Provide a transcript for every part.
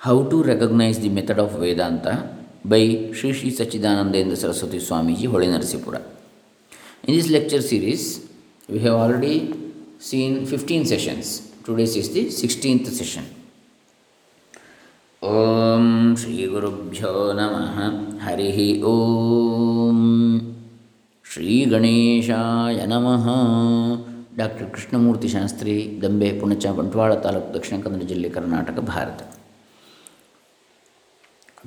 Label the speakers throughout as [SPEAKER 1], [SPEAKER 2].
[SPEAKER 1] How to recognize the method of Vedanta by Sri Sri Sachidanandendra Saraswati Swamiji, Holy Narsipura. In this lecture series, we have already seen 15 sessions. Today's is the 16th session. ॐ श्रीगुरुभ्यो नमः हरिः ॐ ಶ್ರೀಗಣೇಶಾಯ ನಮಃ doctor Krishnamurthy Shastri Dambe Punacha Bantwal taluk Dakshina Kannada ಜಿಲ್ಲೆ Karnataka Bharat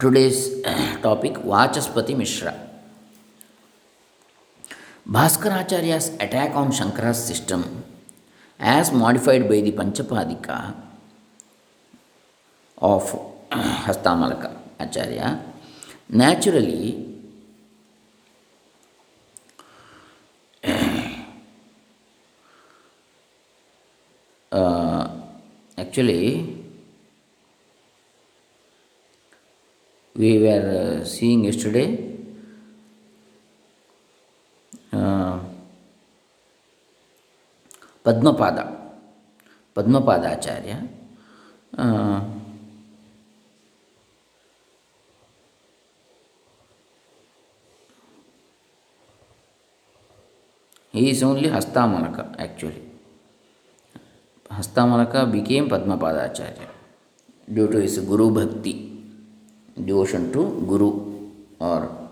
[SPEAKER 1] today's topic Vachaspati Mishra Bhaskaracharya's attack on Shankara's system, as modified by the Panchapadika of Hastamalaka Acharya, naturally uh, we were uh, seeing yesterday uh, Padmapada, Padmapada Acharya. Uh, he is only Hastamalaka actually. Hastamalaka became Padmapada Acharya due to his Guru Bhakti, devotion to Guru or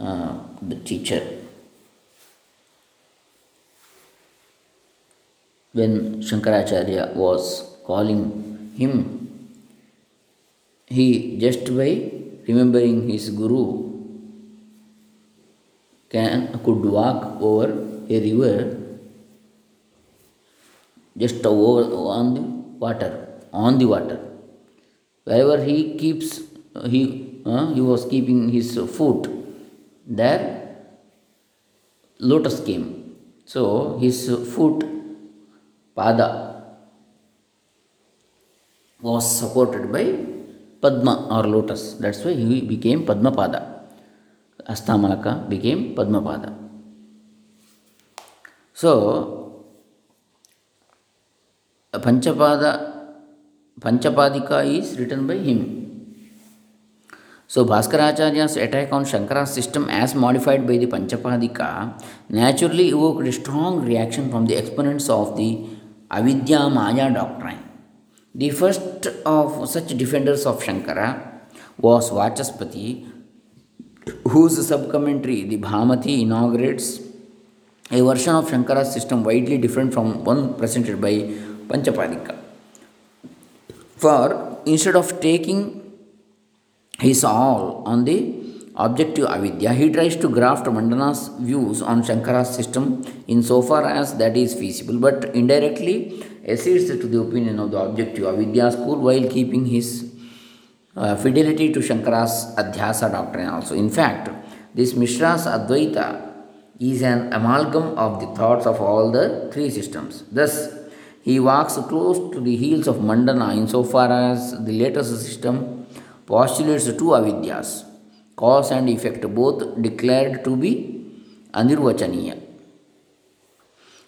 [SPEAKER 1] uh, the teacher. When Shankaracharya was calling him, he just by remembering his Guru can could walk over a river just over on the water, on the water. Wherever he keeps, he uh, he was keeping his foot, there lotus came. So his foot, pada, was supported by Padma or lotus. That's why he became Padmapada. Astamalaka became Padmapada. So Panchapada, Panchapadika is written by him. So Bhaskaracharya's attack on Shankara's system as modified by the Panchapadika naturally evoked a strong reaction from the exponents of the Avidya Maya doctrine. The first of such defenders of Shankara was Vachaspati, whose subcommentary, the Bhamati, inaugurates a version of Shankara's system widely different from one presented by Panchapadika. For instead of taking his all on the objective avidya, he tries to graft Mandana's views on Shankara's system insofar as that is feasible, but indirectly accedes to the opinion of the objective avidya school while keeping his uh, fidelity to Shankara's Adhyasa doctrine also. In fact, this Mishra's Advaita is an amalgam of the thoughts of all the three systems. Thus, he walks close to the heels of Mandana insofar as the latest system postulates two avidyas, cause and effect, both declared to be anirvachaniya.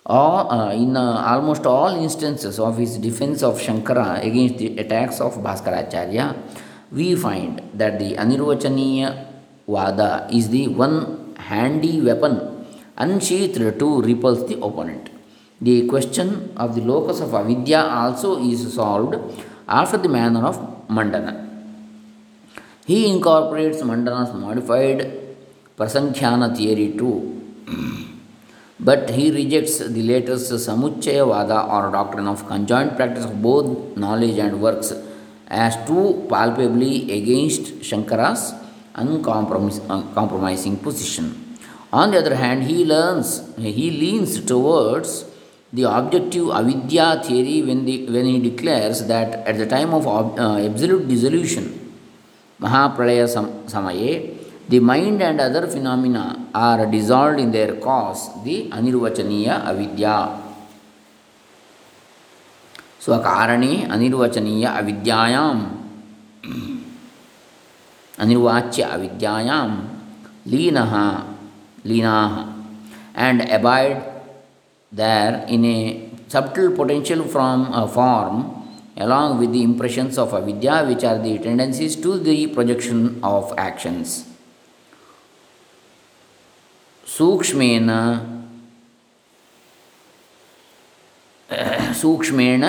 [SPEAKER 1] All, uh, in uh, almost all instances of his defense of Shankara against the attacks of Bhaskaracharya, we find that the anirvachaniya vada is the one handy weapon unsheathed to repulse the opponent. The question of the locus of avidya also is solved after the manner of Mandana. He incorporates Mandana's modified Prasankhyanā theory too, but he rejects the latest Samuchaya Vada or doctrine of conjoint practice of both knowledge and works as too palpably against Shankara's uncompromising position. On the other hand, he leans towards the objective avidya theory when, he declares that at the time of uh, absolute dissolution, ಮಹಾಪ್ರಳಯ ಸಮ ಸಮಯೇ the mind and other phenomena are dissolved in their cause the anirvachaniya avidya ಸ್ವಕಾರಣೆ ಅನಿರ್ವಚನೀಯ ಅವಿದ್ಯಾಯಾಮ್ ಅನಿರ್ವಾಚ್ಯ ಅವಿದ್ಯಾಯಾಮ್ ಲೀನಃ ಲೀನಾಃ and abide there in a subtle potential from a form along with the impressions of avidya, which are the tendencies to the projection of actions. सूक्ष्मेण सूक्ष्मेण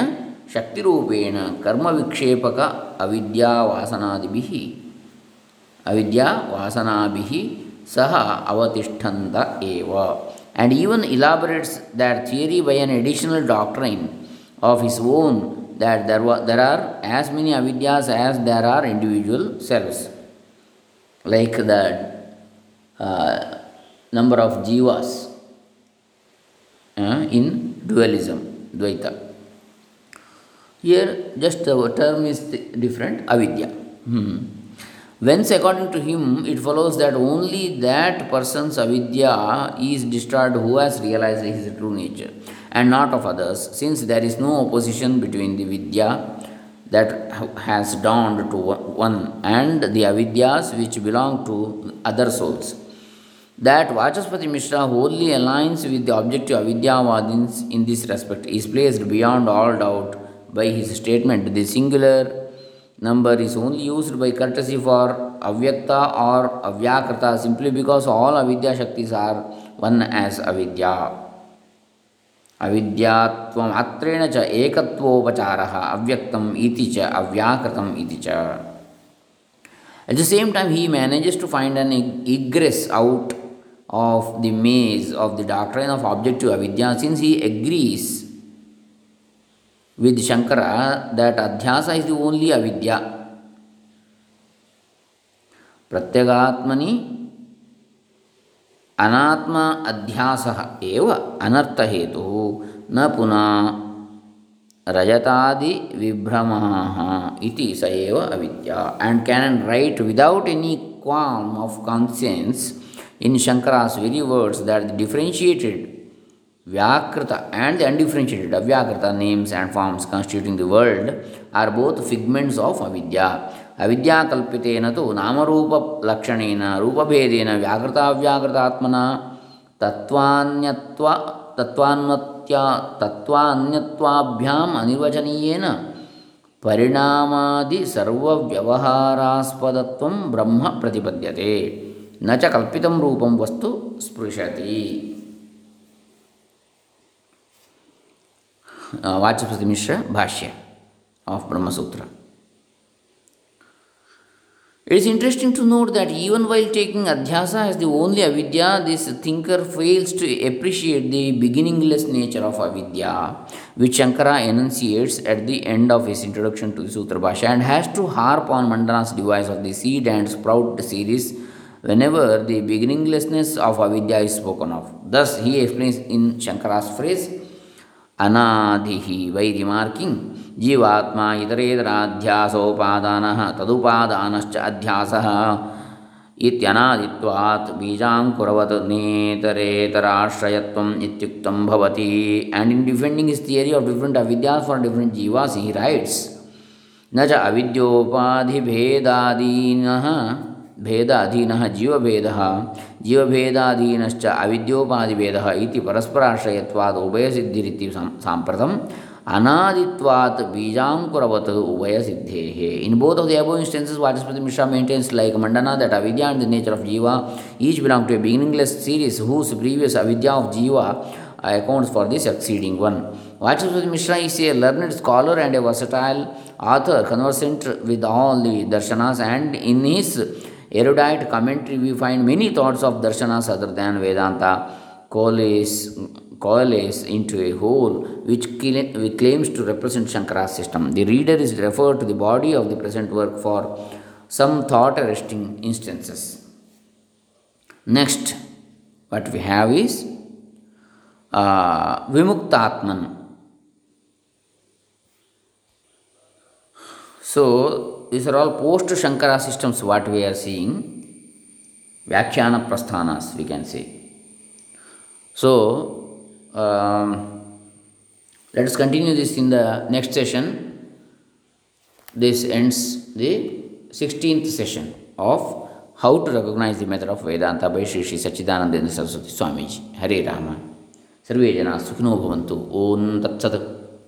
[SPEAKER 1] शक्तिरूपेण कर्मविक्षेपक अविद्यावासनादिभिः अविद्यावासनाभिः सह अवतिष्ठन्त एव and even elaborates that theory by an additional doctrine of his own that there, wa- there are as many avidyas as there are individual selves like the uh, number of jivas uh, in dualism dvaita. Here just the term is different avidya. Hmm. Whence, according to him, it follows that only that person's avidya is destroyed who has realized his true nature, and not of others, since there is no opposition between the vidya that has dawned to one and the avidyas which belong to other souls. That Vachaspati Mishra wholly aligns with the objective avidyavadins in this respect is placed beyond all doubt by his statement the singular number is only used by courtesy for avyakta or avyakrata simply because all avidya shaktis are one as avidya अविद्यात्वमात्रेण च एकत्वोपचारः अव्यक्तम् इति च अव्याकृतम् इति च At the same time, he manages to find an egress out of the maze of the doctrine of objective avidya since he agrees with Shankara that adhyasa is the only avidya. प्रत्यगात्मनि अनात्म अध्यासः एव अनर्थहेतुः न पुनः रजतादि विभ्रमाः इति स एव अविद्या and can write without any qualm of conscience in Shankara's very words that the differentiated Vyakrita and the undifferentiated Avyakrita names and forms constituting the world are both figments of avidya. ಅವಿದ್ಯಾಕಲ್ಪಿತೇನ ತು ನಾಮರೂಪಲಕ್ಷಣೇನ ರೂಪಭೇದೇನ ವ್ಯಾಕೃತಾವ್ಯಾಕೃತಾತ್ಮನ ತತ್ವಾನ್ಯತ್ವ, ತತ್ವಾನ್ವತ್ಯ, ತತ್ವಾನ್ಯತ್ವಾಭ್ಯಾಂ ಅನಿರ್ವಚನೀಯೇನ, ಪರಿಣಾಮಾದಿ ಸರ್ವವ್ಯವಹಾರಾಸ್ಪದತ್ವ ಬ್ರಹ್ಮ ಪ್ರತಿಪದ್ಯತೆ, ನ ಚ ಕಲ್ಪಿತಂ ರೂಪಂ ವಸ್ತು ಸ್ಪೃಶತಿ. Vachaspati Mishra Bhashya of Brahmasutra. It is interesting to note that even while taking Adhyasa as the only avidya, this thinker fails to appreciate the beginningless nature of avidya, which Shankara enunciates at the end of his introduction to the Sutra Bhashya and has to harp on Mandana's device of the seed and sprout series whenever the beginninglessness of avidya is spoken of. Thus, he explains in Shankara's phrase, ಅನಾದಿಹಿ Y remarking ಜೀವಾತ್ಮ ಇತರೇತರಾಧ್ಯಾಸೋಪಾದಾನ ತದುಪಾದಾನಶ್ಚ ಅಧ್ಯಾಸ ಇತ್ಯನಾದಿತ್ವಾತ್ ಬೀಜಾಂಕುರವತ್ ನೇತರೇತರಾಶ್ರಯತ್ವಂ ಇತ್ಯುಕ್ತಂ ಭವತಿ and in defending his theory of different avidyas for different jivas he writes न च अविद्योपाधिभेदादीनः भेद अधीनः जीवभेदः जीवभेदाधीनश्च अविद्योपाधिभेदः इति परस्पराश्रयत्वात् उभयसिद्धिरिति सां साम्प्रतम् अनादित्वात् बीजाङ्कुरवत् उभयसिद्धेः in both of the above instances Vachaspati Mishra maintains like Mandana that avidya and the nature of jiva each belong to a beginningless series whose previous avidya of jiva accounts for the succeeding one. Vachaspati Mishra is a learned scholar and a versatile author, conversant with all the darshanas, and in his erudite commentary, we find many thoughts of darshanas other than Vedanta coalesce, coalesce into a whole which claims to represent Shankara's system. The reader is referred to the body of the present work for some thought arresting instances. Next, what we have is uh, Vimuktatman. So, these are all post Shankara systems what we are seeing vyakhyana prasthanas we can see so let's continue this in the next session this ends the sixteenth session of how to recognise the method of Vedanta by Shri Shri Sachchidanandendra Saraswati Swamiji Hare Rama ಸರ್ವೇ ಜನ ಸುಖಿನೋ ಭವಂತು ಓಂ ತತ್ಸತ್